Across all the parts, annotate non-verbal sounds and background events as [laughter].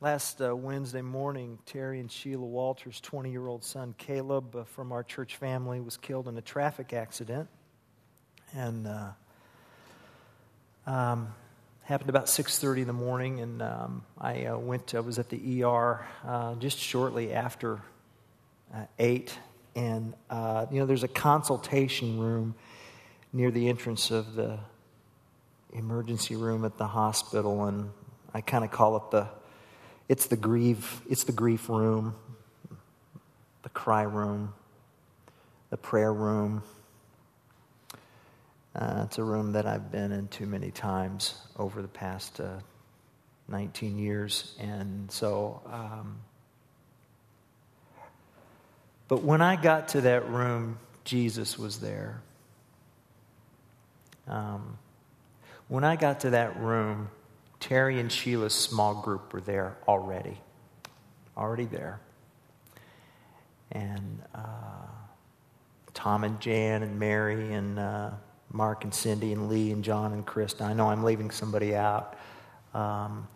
Last uh, Wednesday morning, Terry and Sheila Walters' 20 year old son Caleb uh, from our church family was killed in a traffic accident. And uh, um, happened about 6.30 in the morning, and um, I uh, went, I was at the ER uh, just shortly after uh, 8. And, you know, there's a consultation room near the entrance of the emergency room at the hospital, and I kind of call it the it's the grief, it's the grief room, the cry room, the prayer room. Uh, it's a room that I've been in too many times over the past uh, 19 years. And so, um, but when I got to that room, Jesus was there. Um, when I got to that room, Terry and Sheila's small group were there already. Already there. And uh, Tom and Jan and Mary and uh, Mark and Cindy and Lee and John and Krista. I know I'm leaving somebody out. Um,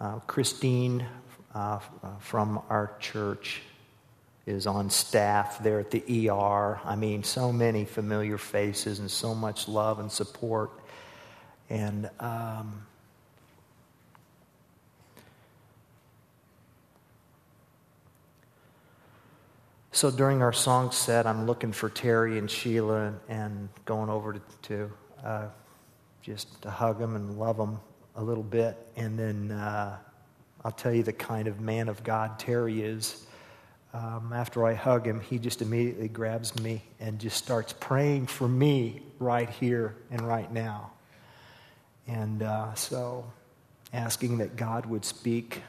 uh, Christine uh, from our church is on staff there at the ER. I mean, so many familiar faces and so much love and support. And um, so during our song set, I'm looking for Terry and Sheila and going over to, to uh, just to hug them and love them a little bit. And then uh, I'll tell you the kind of man of God Terry is. Um, after I hug him, he just immediately grabs me and just starts praying for me right here and right now. And uh, so, asking that God would speak.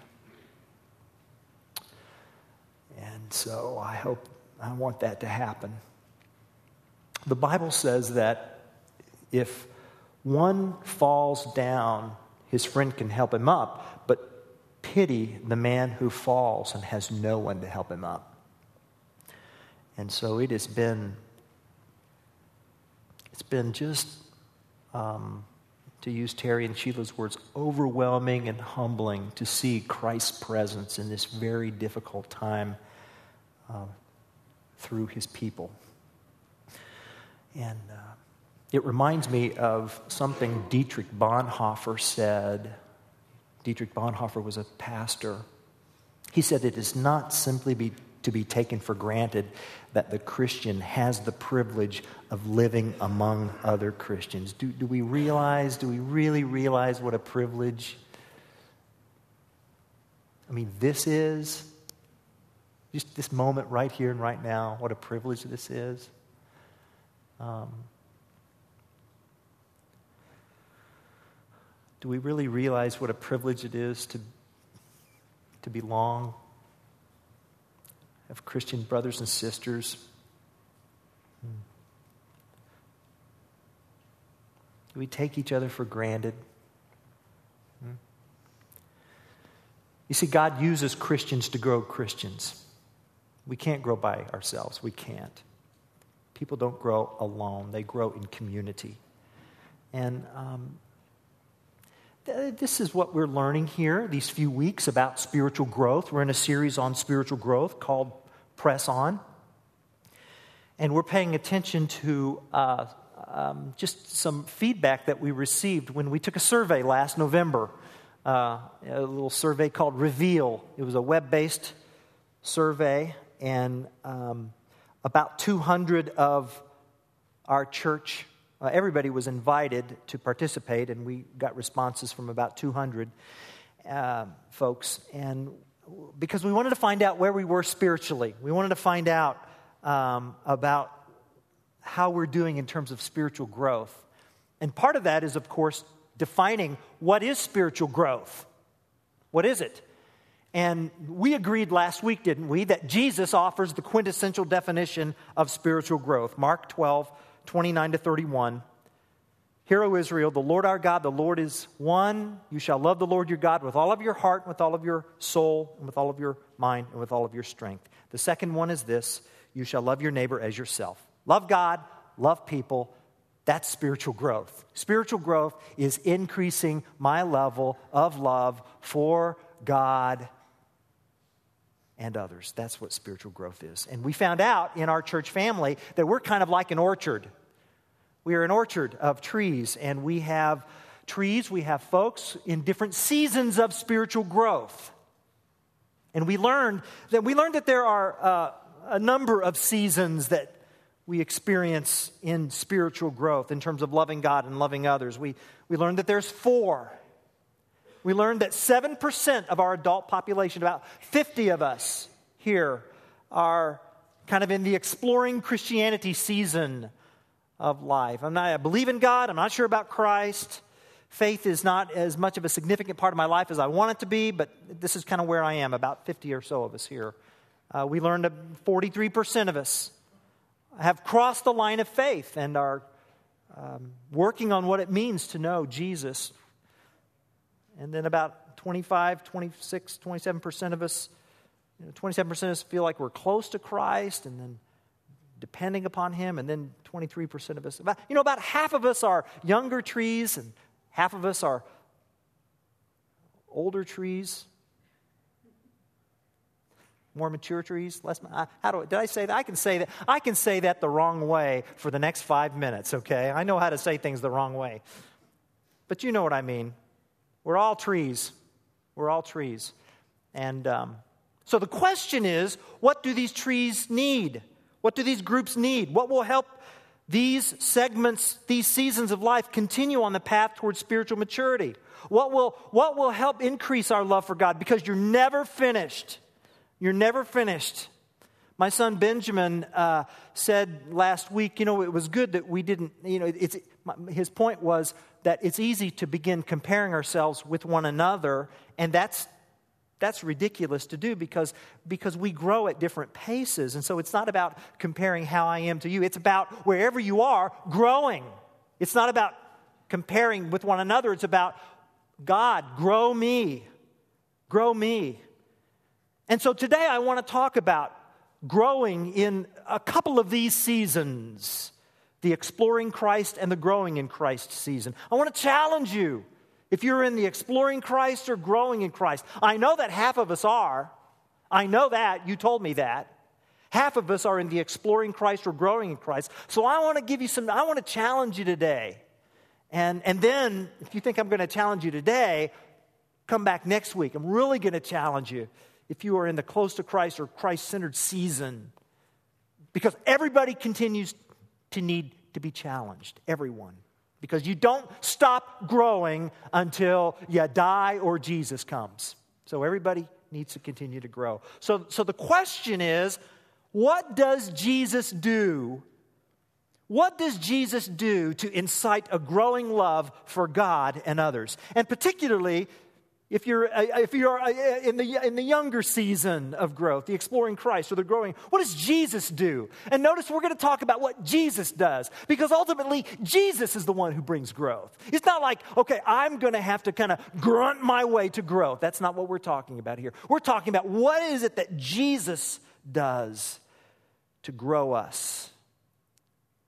And so, I hope, I want that to happen. The Bible says that if one falls down, his friend can help him up, but pity the man who falls and has no one to help him up. And so it has been, it's been just um, to use Terry and Sheila's words, overwhelming and humbling to see Christ's presence in this very difficult time uh, through his people. And uh, it reminds me of something Dietrich Bonhoeffer said. Dietrich Bonhoeffer was a pastor. He said, It is not simply be to be taken for granted that the Christian has the privilege of living among other Christians. Do, do we realize, do we really realize what a privilege? I mean, this is just this moment right here and right now, what a privilege this is. Um, do we really realize what a privilege it is to, to belong have Christian brothers and sisters. Hmm. We take each other for granted? Hmm. You see, God uses Christians to grow Christians. We can't grow by ourselves. We can't. People don't grow alone, they grow in community. And um, this is what we're learning here these few weeks about spiritual growth. We're in a series on spiritual growth called Press On. And we're paying attention to uh, um, just some feedback that we received when we took a survey last November, uh, a little survey called Reveal. It was a web based survey, and um, about 200 of our church uh, everybody was invited to participate, and we got responses from about 200 uh, folks. And because we wanted to find out where we were spiritually, we wanted to find out um, about how we're doing in terms of spiritual growth. And part of that is, of course, defining what is spiritual growth. What is it? And we agreed last week, didn't we, that Jesus offers the quintessential definition of spiritual growth. Mark 12, 29 to 31. Hear, O Israel, the Lord our God, the Lord is one. You shall love the Lord your God with all of your heart, with all of your soul, and with all of your mind, and with all of your strength. The second one is this you shall love your neighbor as yourself. Love God, love people, That's spiritual growth. Spiritual growth is increasing my level of love for God and others. That's what spiritual growth is. And we found out in our church family that we're kind of like an orchard. We are an orchard of trees, and we have trees, we have folks in different seasons of spiritual growth. And we learned that we learned that there are uh, a number of seasons that we experience in spiritual growth in terms of loving God and loving others. We, we learned that there's four. We learned that 7% of our adult population, about 50 of us here, are kind of in the exploring Christianity season of life. I'm not, I believe in God, I'm not sure about Christ. Faith is not as much of a significant part of my life as I want it to be, but this is kind of where I am, about 50 or so of us here. Uh, we learned that 43% of us have crossed the line of faith and are um, working on what it means to know Jesus. And then about 25, 26, 27% of us, you know, 27% of us feel like we're close to Christ and then depending upon Him. And then 23% of us, about, you know, about half of us are younger trees and half of us are older trees more mature trees, less. How do did I say that? I can say that. I can say that the wrong way for the next five minutes. Okay, I know how to say things the wrong way, but you know what I mean. We're all trees. We're all trees, and um, so the question is, what do these trees need? What do these groups need? What will help these segments, these seasons of life continue on the path towards spiritual maturity? What will, what will help increase our love for God? Because you're never finished. You're never finished. My son Benjamin uh, said last week, you know, it was good that we didn't, you know, it's, his point was that it's easy to begin comparing ourselves with one another, and that's, that's ridiculous to do because, because we grow at different paces. And so it's not about comparing how I am to you, it's about wherever you are growing. It's not about comparing with one another, it's about God, grow me, grow me. And so today I want to talk about growing in a couple of these seasons the exploring Christ and the growing in Christ season. I want to challenge you if you're in the exploring Christ or growing in Christ. I know that half of us are. I know that. You told me that. Half of us are in the exploring Christ or growing in Christ. So I want to give you some, I want to challenge you today. And, and then, if you think I'm going to challenge you today, come back next week. I'm really going to challenge you if you are in the close to Christ or Christ centered season. Because everybody continues to need to be challenged, everyone. Because you don't stop growing until you die or Jesus comes. So everybody needs to continue to grow. So, so the question is what does Jesus do? What does Jesus do to incite a growing love for God and others? And particularly, if you're, uh, if you're uh, in, the, in the younger season of growth, the exploring Christ or the growing, what does Jesus do? And notice we're going to talk about what Jesus does because ultimately Jesus is the one who brings growth. It's not like, okay, I'm going to have to kind of grunt my way to growth. That's not what we're talking about here. We're talking about what is it that Jesus does to grow us.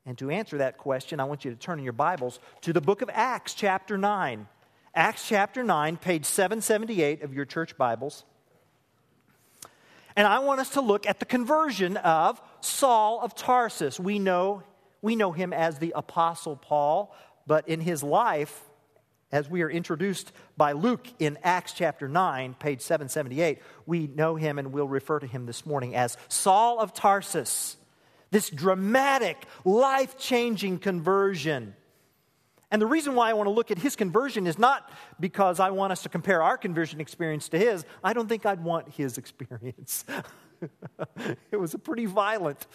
And to answer that question, I want you to turn in your Bibles to the book of Acts, chapter 9. Acts chapter 9, page 778 of your church Bibles. And I want us to look at the conversion of Saul of Tarsus. We know, we know him as the Apostle Paul, but in his life, as we are introduced by Luke in Acts chapter 9, page 778, we know him and we'll refer to him this morning as Saul of Tarsus. This dramatic, life changing conversion and the reason why I want to look at his conversion is not because I want us to compare our conversion experience to his. I don't think I'd want his [laughs] experience. [laughs] it was a pretty violent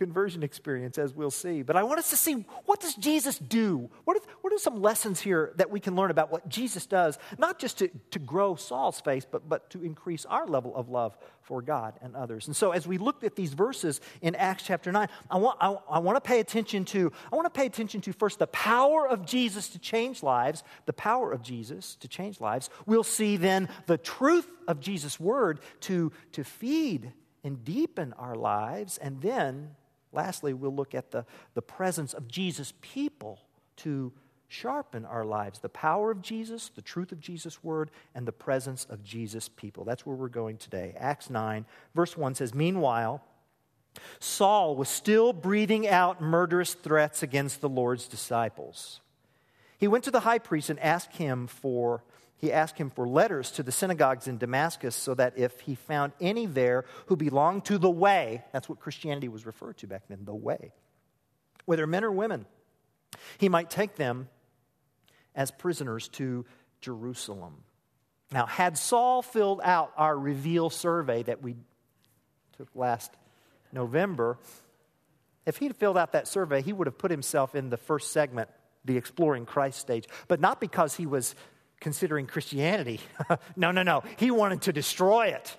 conversion experience, as we'll see. But I want us to see what does Jesus do? What are, what are some lessons here that we can learn about what Jesus does, not just to, to grow Saul's faith, but, but to increase our level of love for God and others. And so as we looked at these verses in Acts chapter 9, I want, I, I want to pay attention to, I want to pay attention to first the power of Jesus to change lives, the power of Jesus to change lives. We'll see then the truth of Jesus' word to, to feed and deepen our lives. And then Lastly, we'll look at the, the presence of Jesus' people to sharpen our lives the power of Jesus, the truth of Jesus' word, and the presence of Jesus' people. That's where we're going today. Acts 9, verse 1 says, Meanwhile, Saul was still breathing out murderous threats against the Lord's disciples. He went to the high priest and asked him for he asked him for letters to the synagogues in Damascus so that if he found any there who belonged to the way, that's what Christianity was referred to back then, the way, whether men or women, he might take them as prisoners to Jerusalem. Now, had Saul filled out our reveal survey that we took last November, if he'd filled out that survey, he would have put himself in the first segment, the exploring Christ stage, but not because he was considering Christianity. [laughs] no, no, no. He wanted to destroy it.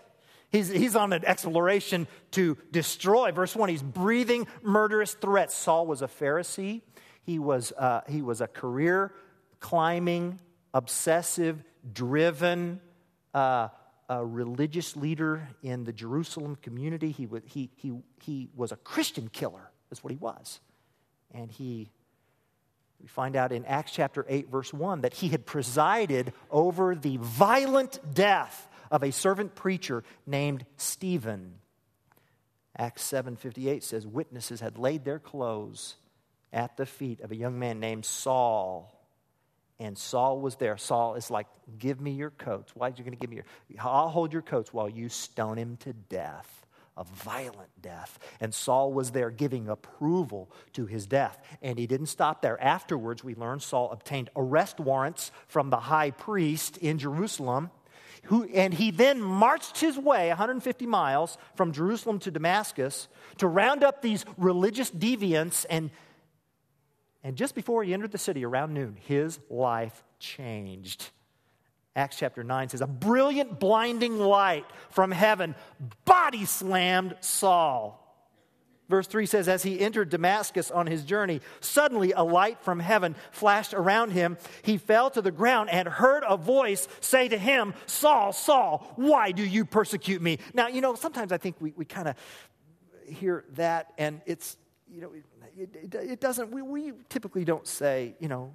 He's, he's on an exploration to destroy. Verse 1, he's breathing murderous threats. Saul was a Pharisee, he was, uh, he was a career climbing, obsessive, driven, uh, religious leader in the Jerusalem community. He, was, he, he, he was a Christian killer, is what he was. And he we find out in Acts chapter 8, verse 1, that he had presided over the violent death of a servant preacher named Stephen. Acts 7:58 says witnesses had laid their clothes at the feet of a young man named Saul. And Saul was there. Saul is like, Give me your coats. Why are you going to give me your? I'll hold your coats while you stone him to death a violent death. And Saul was there giving approval to his death. And he didn't stop there. Afterwards, we learn Saul obtained arrest warrants from the high priest in Jerusalem. Who, and he then marched his way 150 miles from Jerusalem to Damascus to round up these religious deviants. And, and just before he entered the city around noon, his life changed. Acts chapter 9 says, A brilliant, blinding light from heaven body slammed Saul. Verse 3 says, As he entered Damascus on his journey, suddenly a light from heaven flashed around him. He fell to the ground and heard a voice say to him, Saul, Saul, why do you persecute me? Now, you know, sometimes I think we, we kind of hear that and it's, you know, it, it, it doesn't, we, we typically don't say, you know,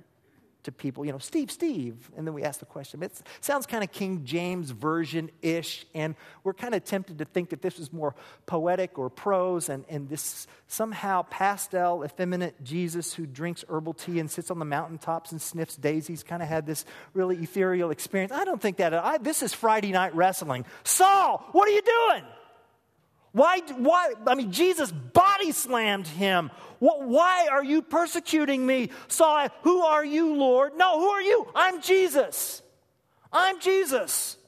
to people, you know, Steve, Steve. And then we ask the question. It sounds kind of King James Version ish. And we're kind of tempted to think that this is more poetic or prose and, and this somehow pastel, effeminate Jesus who drinks herbal tea and sits on the mountaintops and sniffs daisies kind of had this really ethereal experience. I don't think that. I, this is Friday night wrestling. Saul, what are you doing? Why, why? I mean, Jesus body slammed him. Why are you persecuting me? Saul, who are you, Lord? No, who are you? I'm Jesus. I'm Jesus.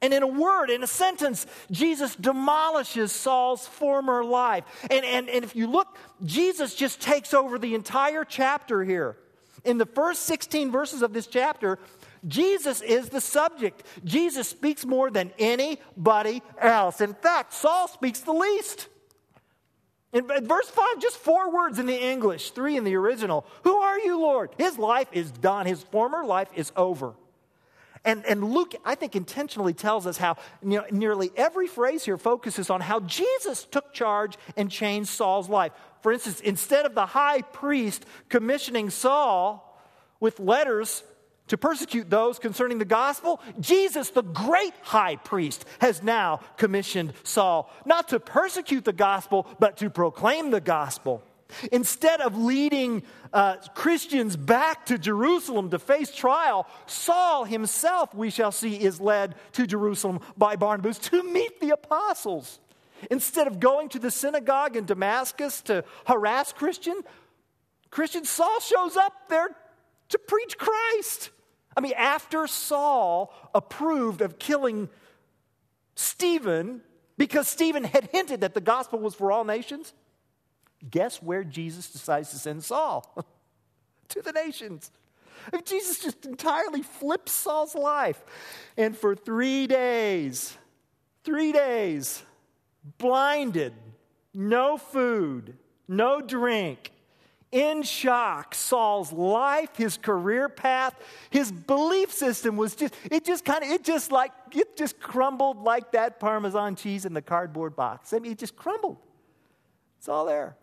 And in a word, in a sentence, Jesus demolishes Saul's former life. And, and, and if you look, Jesus just takes over the entire chapter here. In the first 16 verses of this chapter, Jesus is the subject. Jesus speaks more than anybody else. In fact, Saul speaks the least. In verse 5, just four words in the English, three in the original. Who are you, Lord? His life is done, his former life is over. And, and Luke, I think, intentionally tells us how you know, nearly every phrase here focuses on how Jesus took charge and changed Saul's life. For instance, instead of the high priest commissioning Saul with letters to persecute those concerning the gospel, Jesus, the great high priest, has now commissioned Saul not to persecute the gospel, but to proclaim the gospel. Instead of leading uh, Christians back to Jerusalem to face trial, Saul himself, we shall see, is led to Jerusalem by Barnabas to meet the apostles. Instead of going to the synagogue in Damascus to harass Christian, Christian Saul shows up there to preach Christ. I mean, after Saul approved of killing Stephen because Stephen had hinted that the gospel was for all nations, guess where Jesus decides to send Saul? [laughs] to the nations. Jesus just entirely flips Saul's life. And for three days, three days, blinded, no food, no drink, in shock. Saul's life, his career path, his belief system was just, it just kind of, it just like, it just crumbled like that Parmesan cheese in the cardboard box. I mean, it just crumbled. It's all there.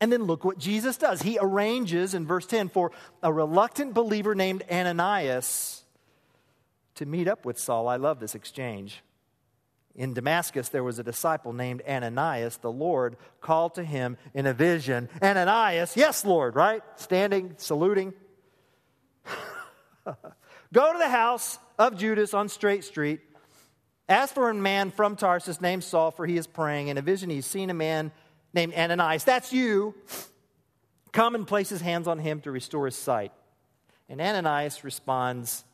And then look what Jesus does. He arranges in verse 10 for a reluctant believer named Ananias to meet up with Saul. I love this exchange. In Damascus, there was a disciple named Ananias. The Lord called to him in a vision Ananias, yes, Lord, right? Standing, saluting. [laughs] Go to the house of Judas on Straight Street. Ask for a man from Tarsus named Saul, for he is praying. In a vision, he's seen a man named Ananias. That's you. Come and place his hands on him to restore his sight. And Ananias responds,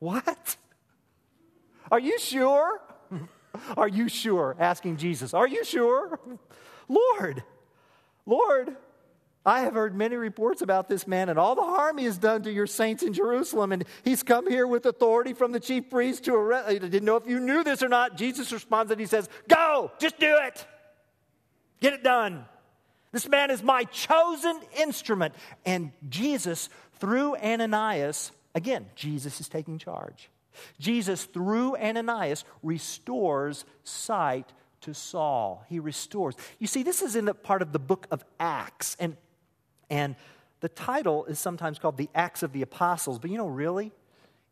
What? Are you sure? Are you sure? Asking Jesus, Are you sure? [laughs] Lord, Lord, I have heard many reports about this man and all the harm he has done to your saints in Jerusalem. And he's come here with authority from the chief priest to arrest. I didn't know if you knew this or not. Jesus responds and he says, Go, just do it. Get it done. This man is my chosen instrument. And Jesus, through Ananias, again, Jesus is taking charge. Jesus, through Ananias, restores sight to Saul. He restores. You see, this is in the part of the book of Acts. And and the title is sometimes called the Acts of the Apostles, but you know, really,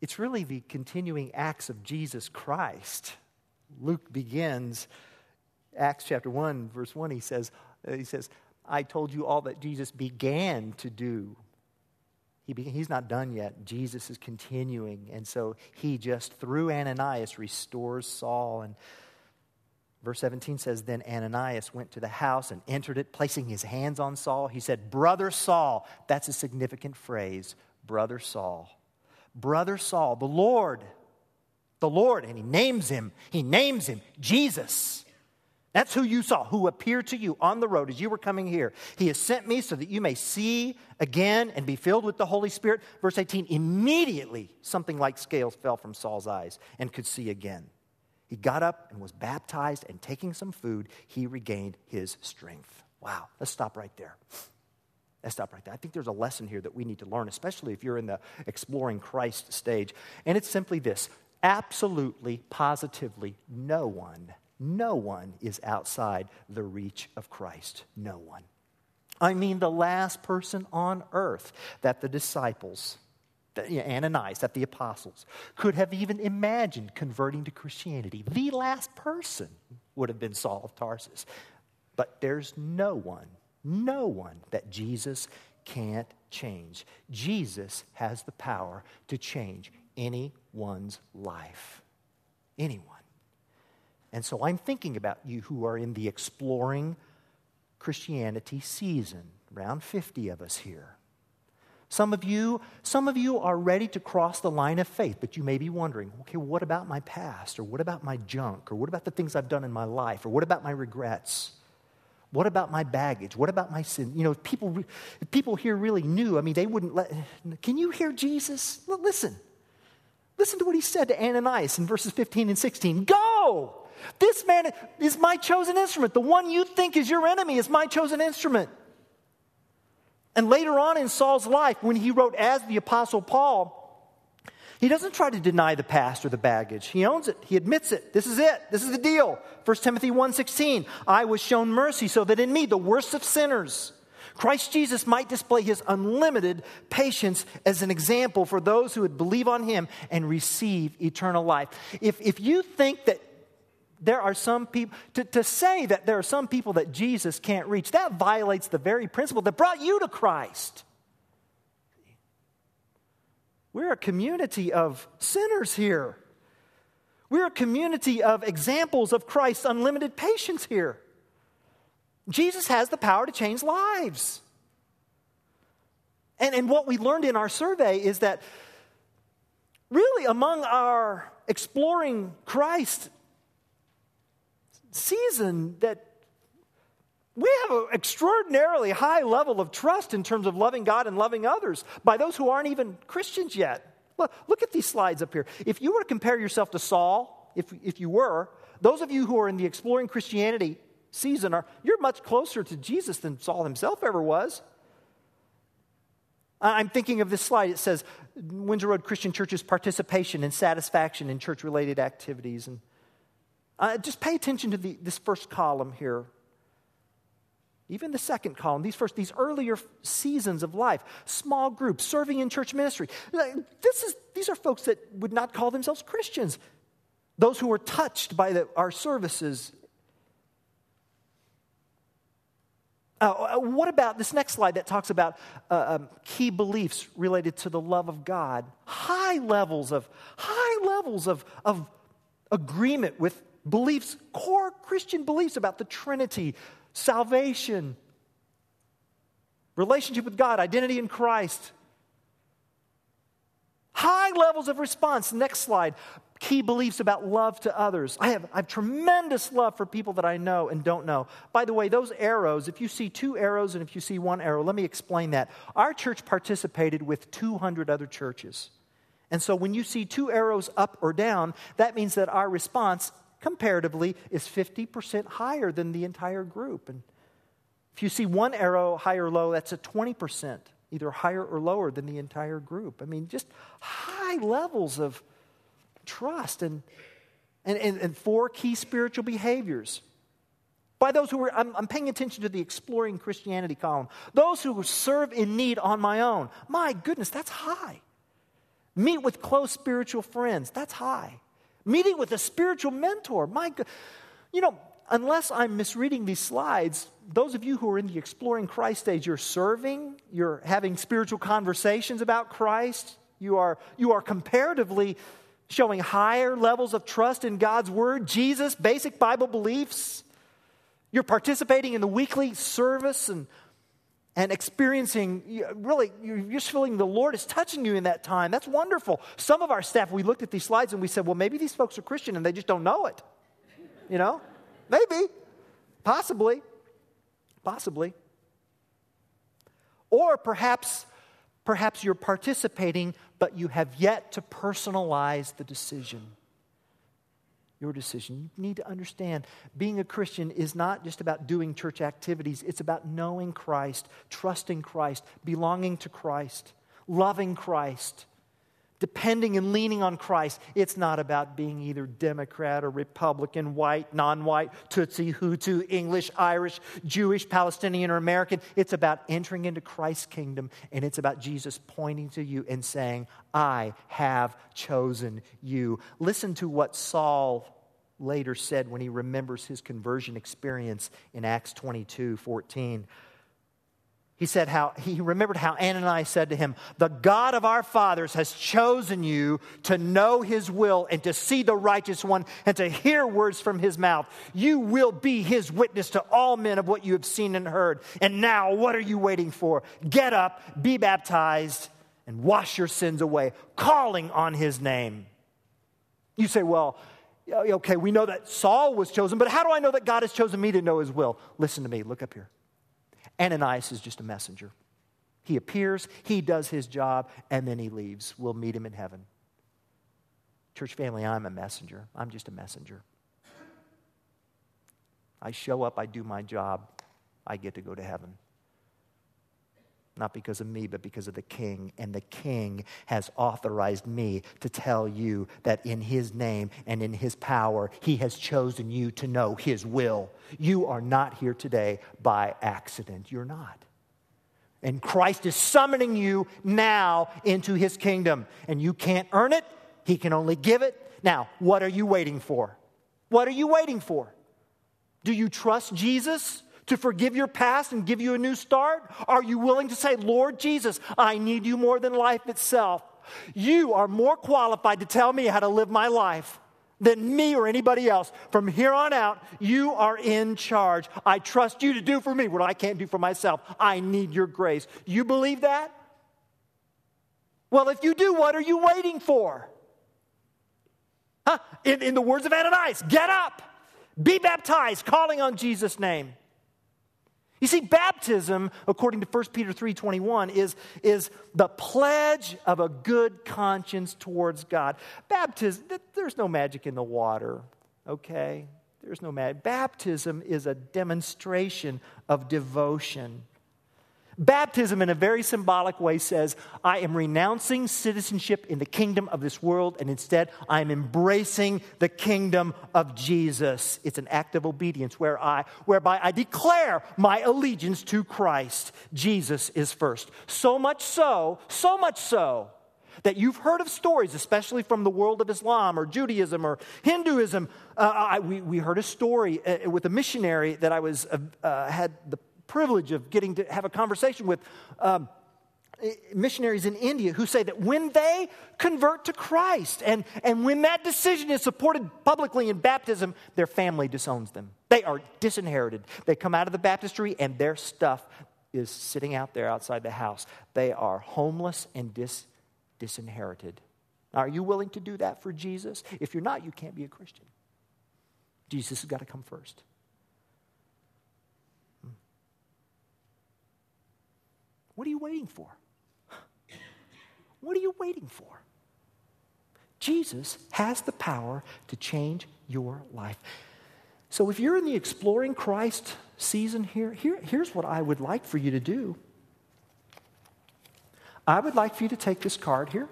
it's really the continuing acts of Jesus Christ. Luke begins Acts chapter 1, verse 1. He says, he says, I told you all that Jesus began to do. He he's not done yet. Jesus is continuing. And so he just, through Ananias, restores Saul. And Verse 17 says, Then Ananias went to the house and entered it, placing his hands on Saul. He said, Brother Saul. That's a significant phrase. Brother Saul. Brother Saul, the Lord, the Lord, and he names him. He names him Jesus. That's who you saw, who appeared to you on the road as you were coming here. He has sent me so that you may see again and be filled with the Holy Spirit. Verse 18 immediately something like scales fell from Saul's eyes and could see again. He got up and was baptized, and taking some food, he regained his strength. Wow, let's stop right there. Let's stop right there. I think there's a lesson here that we need to learn, especially if you're in the exploring Christ stage. And it's simply this absolutely, positively, no one, no one is outside the reach of Christ. No one. I mean, the last person on earth that the disciples, Ananias, that the apostles could have even imagined converting to Christianity. The last person would have been Saul of Tarsus. But there's no one, no one that Jesus can't change. Jesus has the power to change anyone's life. Anyone. And so I'm thinking about you who are in the exploring Christianity season, around 50 of us here. Some of you, some of you are ready to cross the line of faith, but you may be wondering, okay, what about my past? Or what about my junk? Or what about the things I've done in my life? Or what about my regrets? What about my baggage? What about my sin? You know, people, people here really knew. I mean, they wouldn't let. Can you hear Jesus? Listen. Listen to what he said to Ananias in verses 15 and 16. Go! This man is my chosen instrument. The one you think is your enemy is my chosen instrument. And later on in Saul's life, when he wrote as the Apostle Paul, he doesn't try to deny the past or the baggage. He owns it. He admits it. This is it. This is the deal. 1 Timothy 1:16, I was shown mercy so that in me, the worst of sinners, Christ Jesus might display his unlimited patience as an example for those who would believe on him and receive eternal life. If, if you think that there are some people, to, to say that there are some people that Jesus can't reach, that violates the very principle that brought you to Christ. We're a community of sinners here. We're a community of examples of Christ's unlimited patience here. Jesus has the power to change lives. And, and what we learned in our survey is that really among our exploring Christ season that we have an extraordinarily high level of trust in terms of loving God and loving others by those who aren't even Christians yet. Look, look at these slides up here. If you were to compare yourself to Saul, if, if you were, those of you who are in the exploring Christianity season are you're much closer to Jesus than Saul himself ever was. I'm thinking of this slide. It says Windsor Road Christian Church's participation and satisfaction in church related activities. And uh, just pay attention to the, this first column here. Even the second column, these first, these earlier seasons of life, small groups, serving in church ministry. This is, these are folks that would not call themselves Christians. Those who were touched by the, our services. Uh, uh what about this next slide that talks about uh, um, key beliefs related to the love of God? High levels of high levels of, of agreement with beliefs, core Christian beliefs about the Trinity, salvation, relationship with God, identity in Christ. High levels of response. Next slide. Key beliefs about love to others. I have, I have tremendous love for people that I know and don't know. By the way, those arrows, if you see two arrows and if you see one arrow, let me explain that. Our church participated with 200 other churches. And so when you see two arrows up or down, that means that our response comparatively is 50% higher than the entire group. And if you see one arrow high or low, that's a 20%, either higher or lower than the entire group. I mean, just high levels of trust and, and, and, and four key spiritual behaviors. By those who are, I'm, I'm paying attention to the exploring Christianity column. Those who serve in need on my own. My goodness, that's high. Meet with close spiritual friends. That's high. Meeting with a spiritual mentor. My God. You know, unless I'm misreading these slides, those of you who are in the exploring Christ stage, you're serving, you're having spiritual conversations about Christ, you are, you are comparatively showing higher levels of trust in God's Word, Jesus, basic Bible beliefs. You're participating in the weekly service and and experiencing, really, you're just feeling the Lord is touching you in that time. That's wonderful. Some of our staff, we looked at these slides and we said, well, maybe these folks are Christian and they just don't know it. You know? Maybe. Possibly. Possibly. Or perhaps, perhaps you're participating, but you have yet to personalize the decision your decision. You need to understand being a Christian is not just about doing church activities, it's about knowing Christ, trusting Christ, belonging to Christ, loving Christ, depending and leaning on Christ. It's not about being either Democrat or Republican, white, non white, Tutsi, Hutu, English, Irish, Jewish, Palestinian, or American. It's about entering into Christ's kingdom, and it's about Jesus pointing to you and saying, I have chosen you. Listen to what Saul later said when he remembers his conversion experience in Acts 22 14. He said how he remembered how Ananias said to him, The God of our fathers has chosen you to know his will and to see the righteous one and to hear words from his mouth. You will be his witness to all men of what you have seen and heard. And now, what are you waiting for? Get up, be baptized, and wash your sins away, calling on his name. You say, Well, okay, we know that Saul was chosen, but how do I know that God has chosen me to know his will? Listen to me, look up here. Ananias is just a messenger. He appears, he does his job, and then he leaves. We'll meet him in heaven. Church family, I'm a messenger. I'm just a messenger. I show up, I do my job, I get to go to heaven not because of me, but because of the king. And the king has authorized me to tell you that in his name and in his power, he has chosen you to know his will. You are not here today by accident. You're not. And Christ is summoning you now into his kingdom. And you can't earn it, he can only give it. Now, what are you waiting for? What are you waiting for? Do you trust Jesus? To forgive your past and give you a new start? Are you willing to say, Lord Jesus, I need you more than life itself? You are more qualified to tell me how to live my life than me or anybody else. From here on out, you are in charge. I trust you to do for me what I can't do for myself. I need your grace. You believe that? Well, if you do, what are you waiting for? Huh? In, in the words of Ananias, get up, be baptized, calling on Jesus' name. You see, baptism, according to 1 Peter 3.21, is, is the pledge of a good conscience towards God. Baptism, there's no magic in the water, okay? There's no magic. Baptism is a demonstration of devotion. Baptism, in a very symbolic way, says, I am renouncing citizenship in the kingdom of this world, and instead I am embracing the kingdom of Jesus. It's an act of obedience where I, whereby I declare my allegiance to Christ. Jesus is first. So much so, so much so, that you've heard of stories, especially from the world of Islam or Judaism or Hinduism. Uh, I, we, we heard a story uh, with a missionary that I was, uh, uh had the privilege of getting to have a conversation with um, missionaries in India who say that when they convert to Christ and, and when that decision is supported publicly in baptism, their family disowns them. They are disinherited. They come out of the baptistry and their stuff is sitting out there outside the house. They are homeless and dis, disinherited. Are you willing to do that for Jesus? If you're not, you can't be a Christian. Jesus has got to come first. What are you waiting for? What are you waiting for? Jesus has the power to change your life. So if you're in the exploring Christ season here, here, here's what I would like for you to do. I would like for you to take this card here.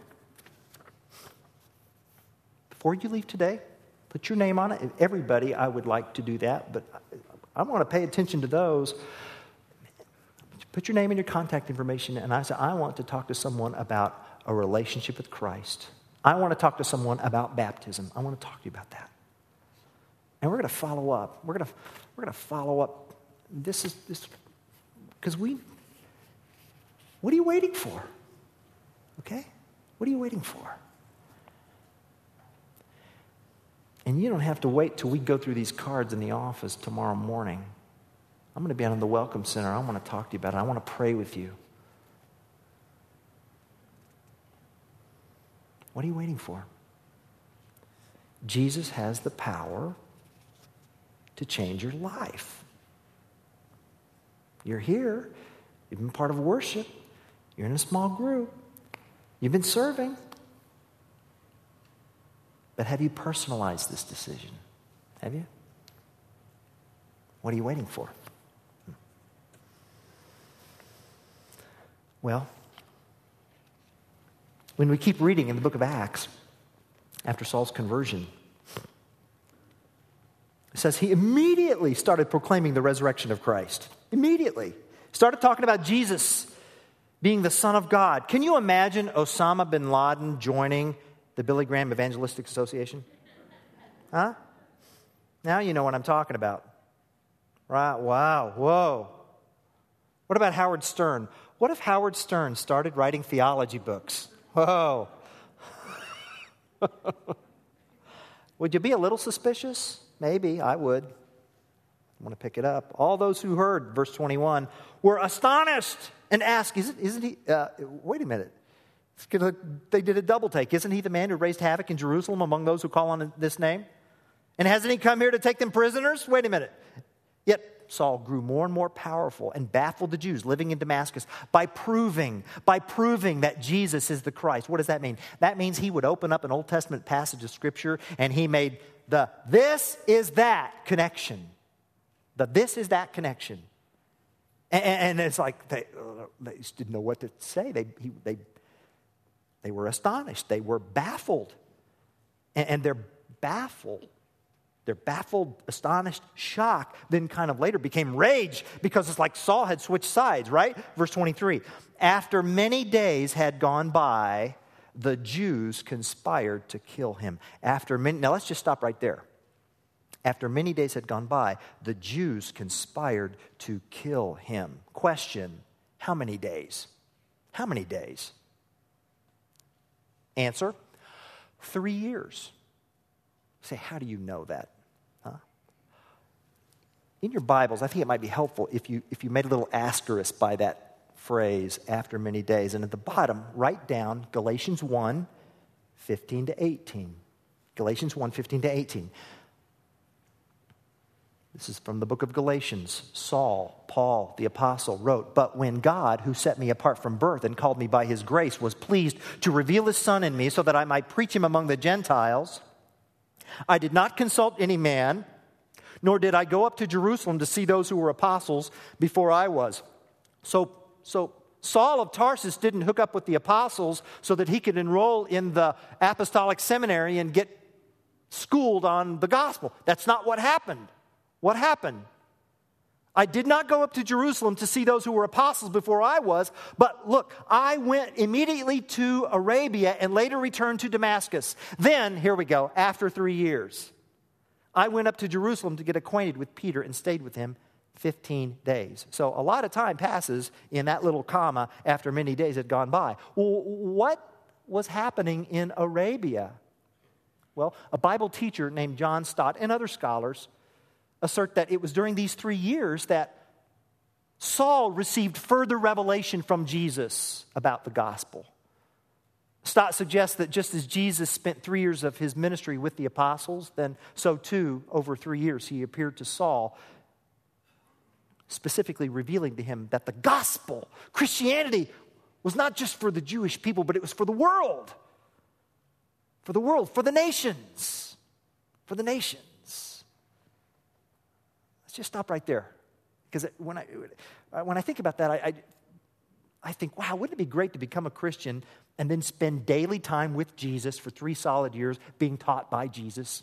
Before you leave today, put your name on it. Everybody, I would like to do that, but I want to pay attention to those Put your name and your contact information, and I say, I want to talk to someone about a relationship with Christ. I want to talk to someone about baptism. I want to talk to you about that. And we're going to follow up. We're going to, we're going to follow up. This is this because we what are you waiting for? Okay? What are you waiting for? And you don't have to wait till we go through these cards in the office tomorrow morning. I'm going to be out in the Welcome Center. I want to talk to you about it. I want to pray with you. What are you waiting for? Jesus has the power to change your life. You're here, you've been part of worship, you're in a small group, you've been serving. But have you personalized this decision? Have you? What are you waiting for? Well, when we keep reading in the book of Acts, after Saul's conversion, it says he immediately started proclaiming the resurrection of Christ. Immediately. Started talking about Jesus being the Son of God. Can you imagine Osama bin Laden joining the Billy Graham Evangelistic Association? Huh? Now you know what I'm talking about. Right? Wow. Whoa. What about Howard Stern? What if Howard Stern started writing theology books? Whoa. [laughs] would you be a little suspicious? Maybe, I would. I want to pick it up. All those who heard, verse 21, were astonished and asked, Isn't, isn't he, uh, wait a minute. They did a double take. Isn't he the man who raised havoc in Jerusalem among those who call on this name? And hasn't he come here to take them prisoners? Wait a minute. Yet Saul grew more and more powerful and baffled the Jews living in Damascus by proving, by proving that Jesus is the Christ. What does that mean? That means he would open up an Old Testament passage of Scripture and he made the this is that connection. The this is that connection. And, and it's like they, they just didn't know what to say. They, he, they, they were astonished, they were baffled. And, and they're baffled their baffled, astonished shock then kind of later became rage because it's like Saul had switched sides, right? Verse 23. After many days had gone by, the Jews conspired to kill him. After many, now let's just stop right there. After many days had gone by, the Jews conspired to kill him. Question How many days? How many days? Answer Three years. Say, how do you know that? In your Bibles, I think it might be helpful if you, if you made a little asterisk by that phrase, after many days. And at the bottom, write down Galatians 1 15 to 18. Galatians 1 15 to 18. This is from the book of Galatians. Saul, Paul, the apostle, wrote, But when God, who set me apart from birth and called me by his grace, was pleased to reveal his Son in me so that I might preach him among the Gentiles, I did not consult any man nor did I go up to Jerusalem to see those who were apostles before I was. So so Saul of Tarsus didn't hook up with the apostles so that he could enroll in the apostolic seminary and get schooled on the gospel. That's not what happened. What happened? I did not go up to Jerusalem to see those who were apostles before I was, but look, I went immediately to Arabia and later returned to Damascus. Then, here we go, after three years, I went up to Jerusalem to get acquainted with Peter and stayed with him 15 days. So a lot of time passes in that little comma after many days had gone by. Well, what was happening in Arabia? Well, a Bible teacher named John Stott and other scholars assert that it was during these three years that Saul received further revelation from Jesus about the gospel. Stott suggests that just as Jesus spent three years of his ministry with the apostles, then so too, over three years, he appeared to Saul specifically revealing to him that the gospel, Christianity, was not just for the Jewish people, but it was for the world. For the world, for the nations. For the nations. Let's just stop right there. Because when I, when I think about that, I, I, I think, wow, wouldn't it be great to become a Christian and then spend daily time with Jesus for three solid years being taught by Jesus?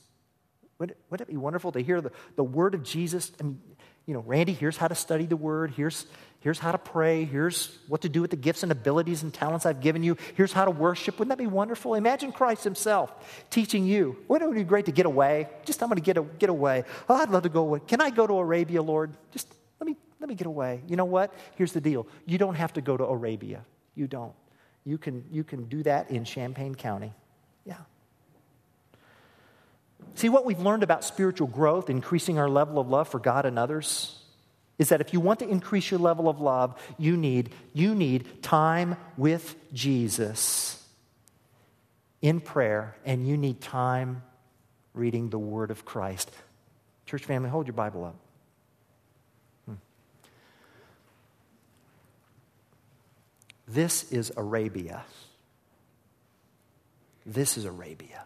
Wouldn't it, wouldn't it be wonderful to hear the, the word of Jesus? I mean, you know, Randy, here's how to study the word. Here's, here's how to pray. Here's what to do with the gifts and abilities and talents I've given you. Here's how to worship. Wouldn't that be wonderful? Imagine Christ himself teaching you. Wouldn't it be great to get away? Just, I'm going to get, a, get away. Oh, I'd love to go away. Can I go to Arabia, Lord? Just let me, let me get away. You know what? Here's the deal. You don't have to go to Arabia. You don't. You can, you can do that in Champaign County. Yeah. See, what we've learned about spiritual growth, increasing our level of love for God and others, is that if you want to increase your level of love, you need, you need time with Jesus in prayer, and you need time reading the Word of Christ. Church family, hold your Bible up. This is Arabia. This is Arabia.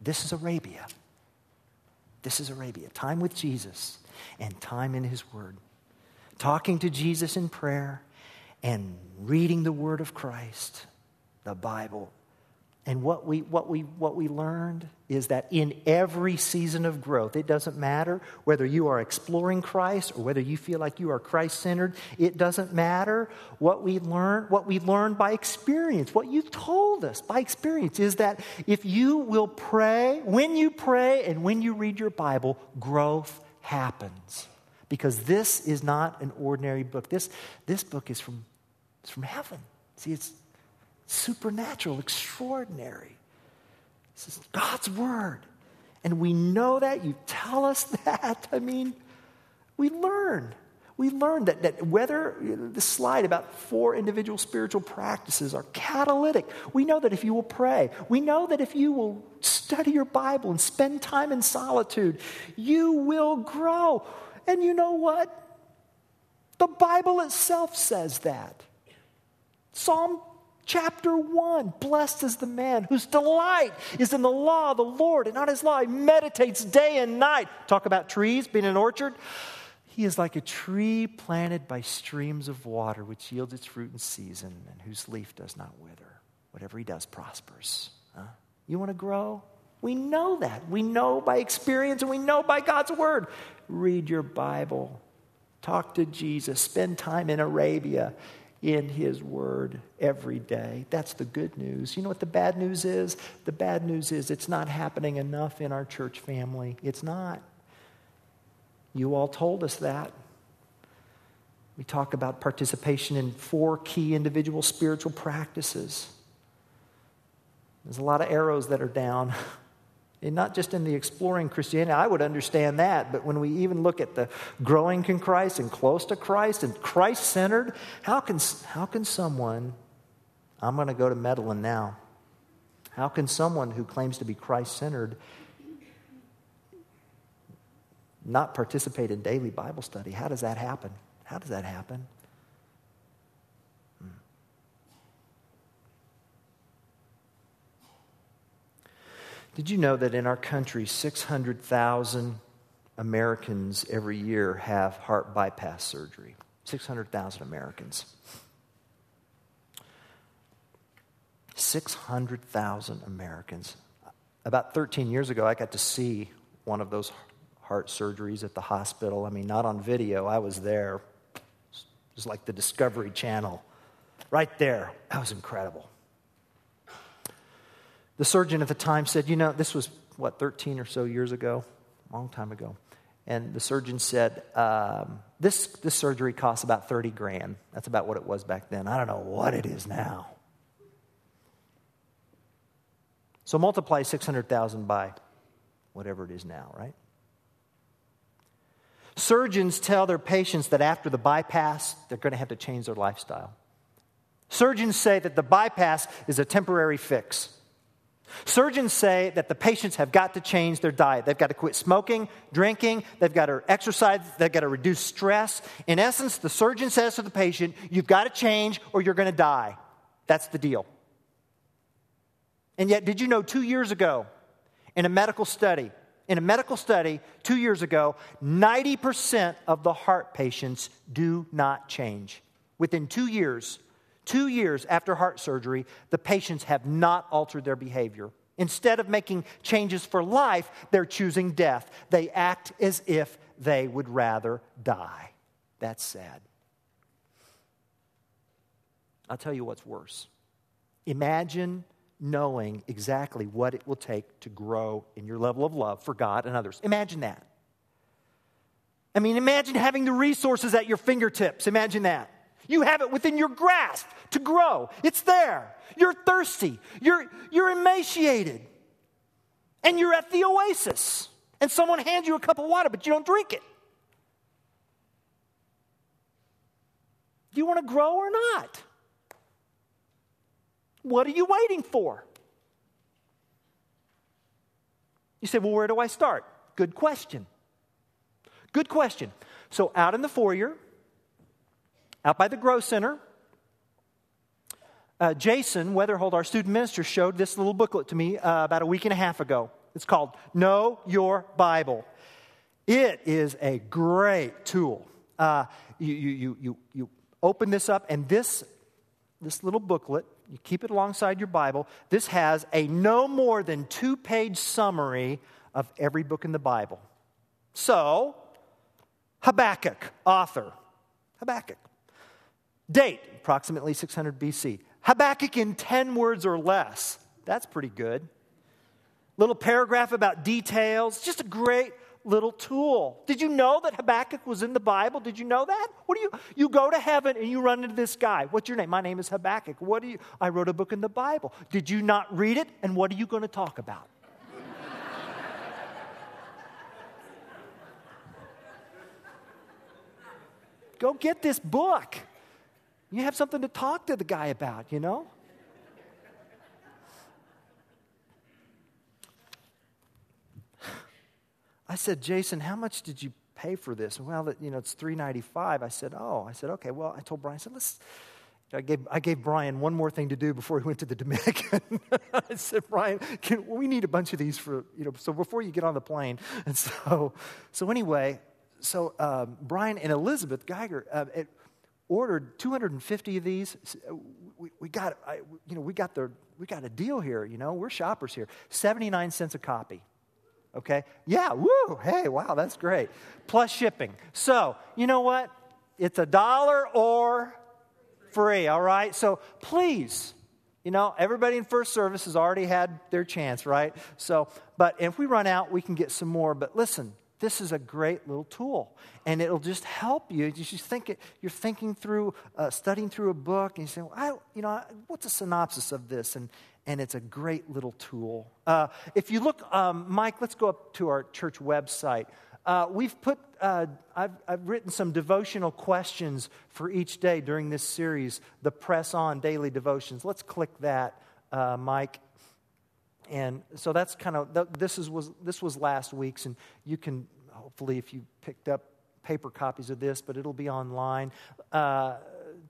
This is Arabia. This is Arabia. Time with Jesus and time in His Word. Talking to Jesus in prayer and reading the Word of Christ, the Bible, and what we, what, we, what we learned is that in every season of growth, it doesn't matter whether you are exploring Christ or whether you feel like you are Christ centered, it doesn't matter. What we learn, what we learn by experience, what you've told us by experience is that if you will pray, when you pray and when you read your Bible, growth happens. Because this is not an ordinary book. This, this book is from, it's from heaven. See, it's supernatural, extraordinary. This is God's word. And we know that. You tell us [laughs] that. I mean, we learn. We learn that, that whether the slide about four individual spiritual practices are catalytic. We know that if you will pray, we know that if you will study your Bible and spend time in solitude, you will grow. And you know what? The Bible itself says that. Psalm Chapter 1 Blessed is the man whose delight is in the law of the Lord, and on his law he meditates day and night. Talk about trees being an orchard. He is like a tree planted by streams of water, which yields its fruit in season, and whose leaf does not wither. Whatever he does prospers. Huh? You want to grow? We know that. We know by experience and we know by God's word. Read your Bible, talk to Jesus, spend time in Arabia in His Word every day. That's the good news. You know what the bad news is? The bad news is it's not happening enough in our church family. It's not. You all told us that. We talk about participation in four key individual spiritual practices. There's a lot of arrows that are down. [laughs] And not just in the exploring Christianity, I would understand that, but when we even look at the growing in Christ and close to Christ and Christ centered, how can, how can someone, I'm going to go to meddlin' now, how can someone who claims to be Christ centered not participate in daily Bible study? How does that happen? How does that happen? Did you know that in our country, 600,000 Americans every year have heart bypass surgery? 600,000 Americans. 600,000 Americans. About 13 years ago, I got to see one of those heart surgeries at the hospital. I mean, not on video, I was there. It was like the Discovery Channel right there. That was incredible. The surgeon at the time said, You know, this was, what, 13 or so years ago? A long time ago. And the surgeon said, um, this, this surgery costs about 30 grand. That's about what it was back then. I don't know what it is now. So multiply 600,000 by whatever it is now, right? Surgeons tell their patients that after the bypass, they're going to have to change their lifestyle. Surgeons say that the bypass is a temporary fix. Surgeons say that the patients have got to change their diet. They've got to quit smoking, drinking, they've got to exercise, they've got to reduce stress. In essence, the surgeon says to the patient, You've got to change or you're going to die. That's the deal. And yet, did you know two years ago, in a medical study, in a medical study two years ago, 90% of the heart patients do not change. Within two years, two years after heart surgery, the patients have not altered their behavior. Instead of making changes for life, they're choosing death. They act as if they would rather die. That's sad. I'll tell you what's worse. Imagine knowing exactly what it will take to grow in your level of love for God and others. Imagine that. I mean, imagine having the resources at your fingertips. Imagine that. You have it within your grasp to grow. It's there. You're thirsty. You're, you're emaciated. And you're at the oasis. And someone hands you a cup of water, but you don't drink it. Do you want to grow or not? What are you waiting for? You say, well, where do I start? Good question. Good question. So, out in the foyer, out by the Grow Center, uh, Jason Weatherhold, our student minister, showed this little booklet to me uh, about a week and a half ago. It's called Know Your Bible. It is a great tool. Uh, you, you, you, you open this up, and this, this little booklet you keep it alongside your Bible. This has a no more than two page summary of every book in the Bible. So, Habakkuk, author. Habakkuk. Date, approximately 600 BC. Habakkuk in 10 words or less. That's pretty good. Little paragraph about details. Just a great little tool. Did you know that Habakkuk was in the Bible? Did you know that? What do you you go to heaven and you run into this guy. What's your name? My name is Habakkuk. What do you I wrote a book in the Bible. Did you not read it? And what are you going to talk about? [laughs] go get this book. You have something to talk to the guy about, you know? I said, Jason, how much did you pay for this? Well, you know, it's three ninety five. I said, oh, I said, okay. Well, I told Brian, I said, let's. I gave, I gave Brian one more thing to do before he went to the [laughs] Dominican. I said, Brian, can, we need a bunch of these for, you know, so before you get on the plane. And so, so anyway, so um, Brian and Elizabeth Geiger uh, it, ordered 250 of these. Uh, we, we got, I, you know, we got the, we got a deal here. You know, we're shoppers here. 79 cents a copy. Okay? Yeah, woo, hey, wow, that's great. Plus shipping. So, you know what? It's a dollar or free, all right? So please, you know, everybody in first service has already had their chance, right? So, but if we run out, we can get some more. But listen, this is a great little tool and it'll just help you you just think it, you're thinking through uh, studying through a book and you say well, I, you know what's a synopsis of this and and it's a great little tool. Uh, if you look, um, Mike, let's go up to our church website. Uh, we've put, uh, I've, I've, written some devotional questions for each day during this series, the Press On Daily Devotions. Let's click that, uh, Mike. And so that's kind of, this, is, was, this was last week's, and you can, hopefully, if you picked up paper copies of this, but it'll be online. Uh,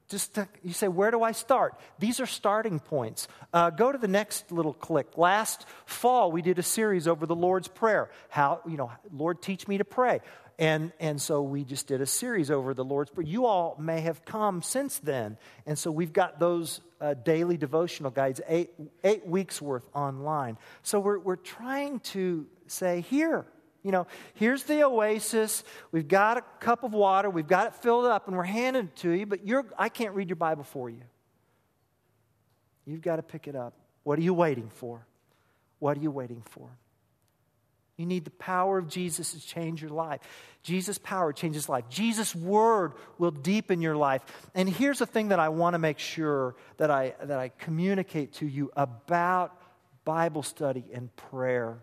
just to, you say, where do I start? These are starting points. Uh, go to the next little click. Last fall, we did a series over the Lord's Prayer. How, you know, Lord, teach me to pray. And, and so we just did a series over the Lord's Prayer. You all may have come since then. And so we've got those uh, daily devotional guides, eight, eight weeks worth online. So we're, we're trying to say, here, you know, here's the oasis. We've got a cup of water. We've got it filled up, and we're handing it to you, but you're, I can't read your Bible for you. You've got to pick it up. What are you waiting for? What are you waiting for? You need the power of Jesus to change your life. Jesus' power changes life. Jesus' word will deepen your life. And here's the thing that I want to make sure that I, that I communicate to you about Bible study and prayer.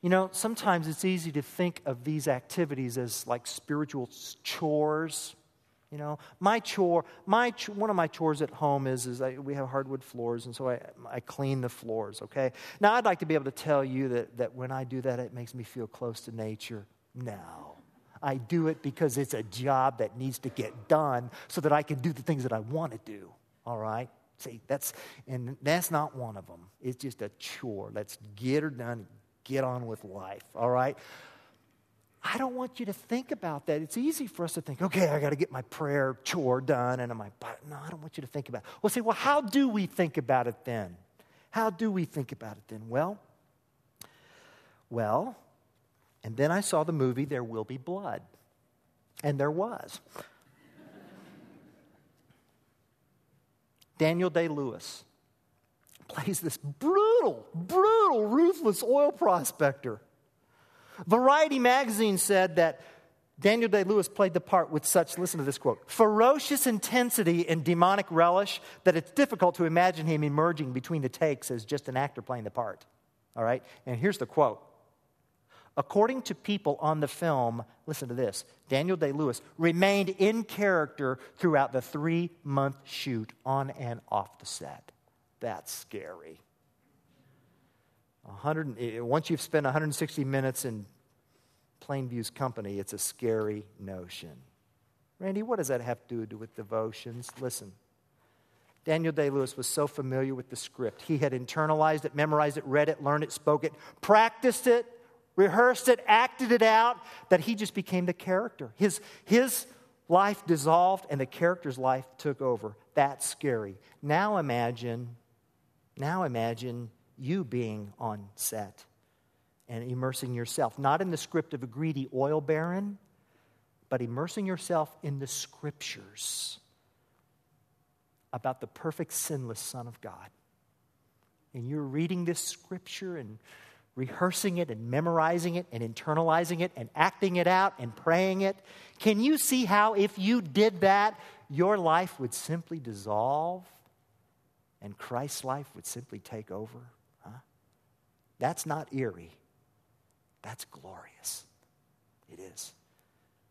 You know, sometimes it's easy to think of these activities as like spiritual chores. You know, my chore, my ch- one of my chores at home is, is I, we have hardwood floors, and so I, I clean the floors, okay? Now, I'd like to be able to tell you that, that when I do that, it makes me feel close to nature. No. I do it because it's a job that needs to get done so that I can do the things that I want to do, all right? See, that's, and that's not one of them. It's just a chore. Let's get her done, get on with life, all right? I don't want you to think about that. It's easy for us to think, okay, I got to get my prayer chore done, and I'm like, but no, I don't want you to think about it. Well, say, well, how do we think about it then? How do we think about it then? Well, well, and then I saw the movie There Will Be Blood. And there was. Daniel Day Lewis plays this brutal, brutal, ruthless oil prospector Variety magazine said that Daniel Day Lewis played the part with such, listen to this quote, ferocious intensity and demonic relish that it's difficult to imagine him emerging between the takes as just an actor playing the part. All right? And here's the quote. According to people on the film, listen to this Daniel Day Lewis remained in character throughout the three month shoot on and off the set. That's scary. 100, eh, once you've spent 160 minutes in Plainview's company, it's a scary notion. Randy, what does that have to do with devotions? Listen, Daniel Day Lewis was so familiar with the script. He had internalized it, memorized it, read it, learned it, spoke it, practiced it, rehearsed it, acted it out, that he just became the character. His, his life dissolved and the character's life took over. That's scary. Now imagine, now imagine you being on set and immersing yourself, not in the script of a greedy oil baron, but immersing yourself in the scriptures about the perfect, sinless Son of God. And you're reading this scripture and rehearsing it and memorizing it and internalizing it and acting it out and praying it. Can you see how, if you did that, your life would simply dissolve and Christ's life would simply take over? That's not eerie. That's glorious. It is.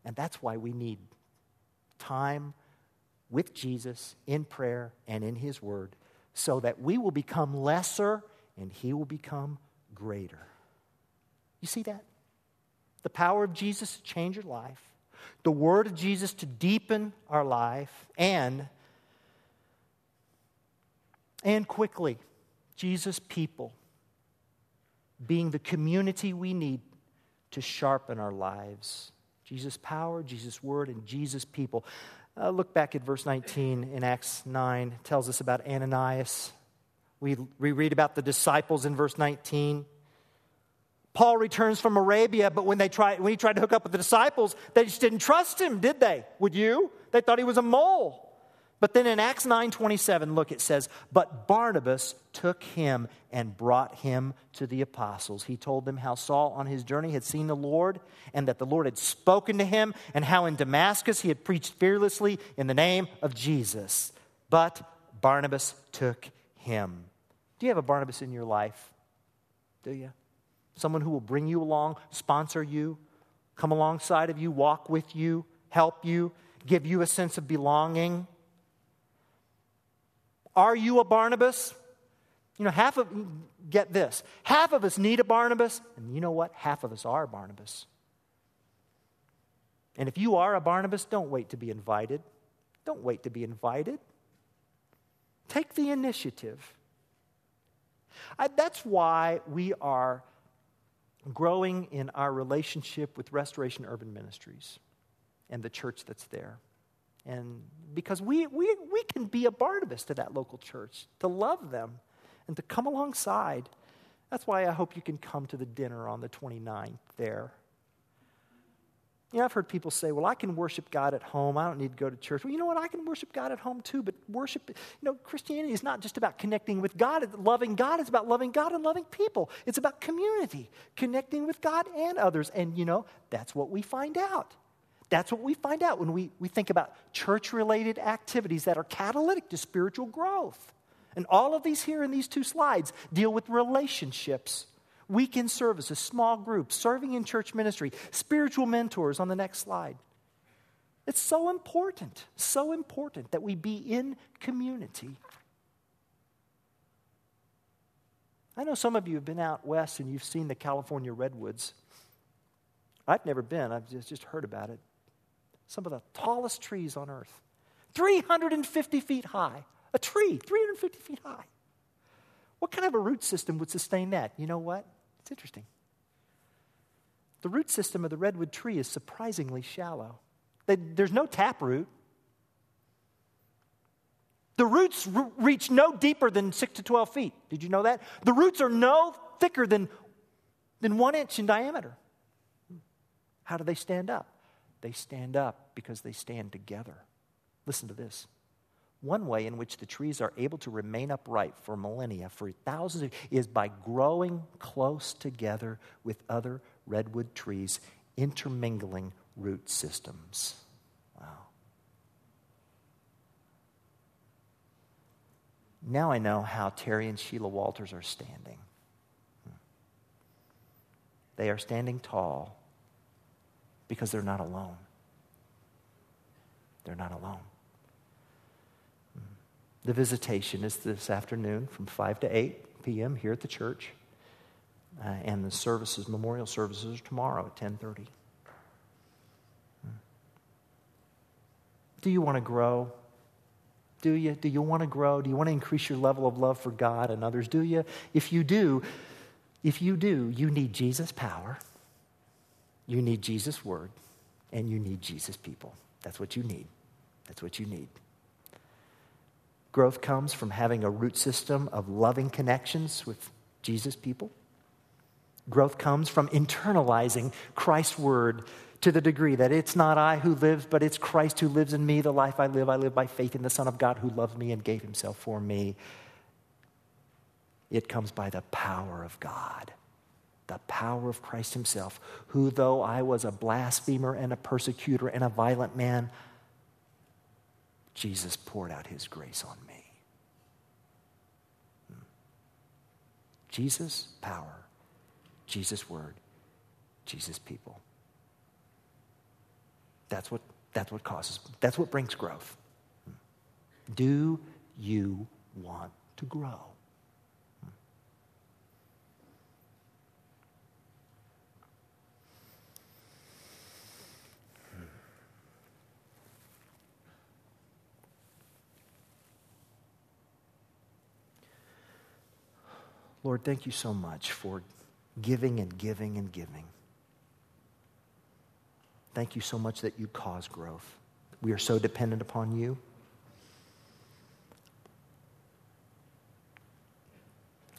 And that's why we need time with Jesus in prayer and in His Word so that we will become lesser and He will become greater. You see that? The power of Jesus to change your life, the Word of Jesus to deepen our life, and, and quickly, Jesus' people being the community we need to sharpen our lives. Jesus' power, Jesus' word, and Jesus' people. Uh, look back at verse 19 in Acts 9. It tells us about Ananias. We, we read about the disciples in verse 19. Paul returns from Arabia, but when, they tried, when he tried to hook up with the disciples, they just didn't trust him, did they? Would you? They thought he was a mole. But then in Acts 9:27, look, it says, "But Barnabas took him and brought him to the apostles. He told them how Saul on his journey had seen the Lord and that the Lord had spoken to him and how in Damascus he had preached fearlessly in the name of Jesus. But Barnabas took him." Do you have a Barnabas in your life? Do you? Someone who will bring you along, sponsor you, come alongside of you, walk with you, help you, give you a sense of belonging. Are you a Barnabas? You know, half of, get this, half of us need a Barnabas, and you know what? Half of us are Barnabas. And if you are a Barnabas, don't wait to be invited. Don't wait to be invited. Take the initiative. I, that's why we are growing in our relationship with Restoration Urban Ministries and the church that's there. And because we, we, we can be a Barnabas to that local church, to love them and to come alongside. That's why I hope you can come to the dinner on the 29th there. You know, I've heard people say, well, I can worship God at home. I don't need to go to church. Well, you know what? I can worship God at home too, but worship, you know, Christianity is not just about connecting with God, loving God. It's about loving God and loving people. It's about community, connecting with God and others. And, you know, that's what we find out. That's what we find out when we, we think about church related activities that are catalytic to spiritual growth. And all of these here in these two slides deal with relationships weekend services, small groups, serving in church ministry, spiritual mentors on the next slide. It's so important, so important that we be in community. I know some of you have been out west and you've seen the California redwoods. I've never been, I've just, just heard about it. Some of the tallest trees on earth, 350 feet high. A tree, 350 feet high. What kind of a root system would sustain that? You know what? It's interesting. The root system of the redwood tree is surprisingly shallow. there's no tap root. The roots reach no deeper than 6 to 12 feet. Did you know that? The roots are no thicker than, than one inch in diameter. How do they stand up? They stand up because they stand together. Listen to this. One way in which the trees are able to remain upright for millennia, for thousands of is by growing close together with other redwood trees, intermingling root systems. Wow. Now I know how Terry and Sheila Walters are standing. Hmm. They are standing tall because they're not alone. They're not alone. The visitation is this afternoon from 5 to 8 p.m. here at the church. Uh, and the services, memorial services, are tomorrow at 10:30. Do you want to grow? Do you? Do you want to grow? Do you want to increase your level of love for God and others? Do you? If you do, if you do, you need Jesus' power, you need Jesus' word, and you need Jesus' people. That's what you need. That's what you need. Growth comes from having a root system of loving connections with Jesus people. Growth comes from internalizing Christ's word to the degree that it's not I who lives, but it's Christ who lives in me. The life I live, I live by faith in the Son of God who loved me and gave himself for me. It comes by the power of God, the power of Christ himself, who, though I was a blasphemer and a persecutor and a violent man, Jesus poured out his grace on me. Hmm. Jesus' power, Jesus' word, Jesus' people. That's what, that's what causes, that's what brings growth. Hmm. Do you want to grow? Lord, thank you so much for giving and giving and giving. Thank you so much that you cause growth. We are so dependent upon you.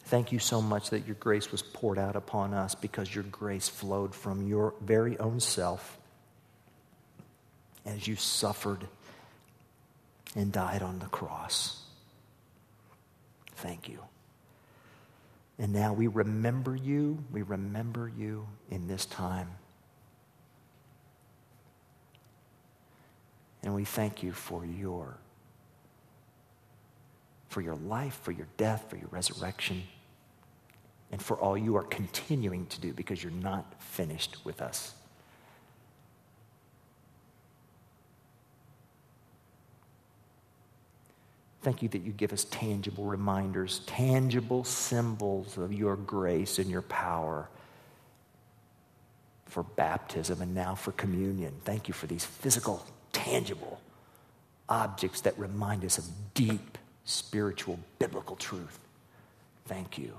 Thank you so much that your grace was poured out upon us because your grace flowed from your very own self as you suffered and died on the cross. Thank you. And now we remember you, we remember you in this time. And we thank you for your for your life, for your death, for your resurrection, and for all you are continuing to do because you're not finished with us. Thank you that you give us tangible reminders, tangible symbols of your grace and your power for baptism and now for communion. Thank you for these physical, tangible objects that remind us of deep spiritual, biblical truth. Thank you.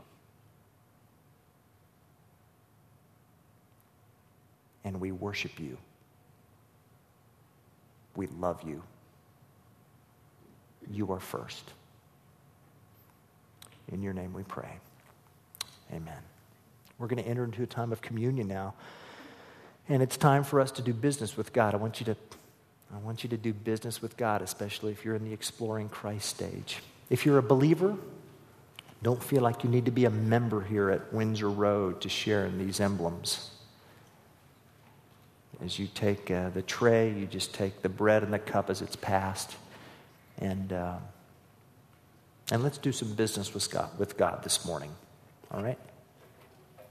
and we worship you. We love you. You are first. In your name we pray. Amen. We're going to enter into a time of communion now. And it's time for us to do business with God. I want you to, I want you to do business with God, especially if you're in the exploring Christ stage. If you're a believer, don't feel like you need to be a member here at Windsor Road to share in these emblems. As you take uh, the tray, you just take the bread and the cup as it's passed. And, uh, and let's do some business with God, with God this morning. All right?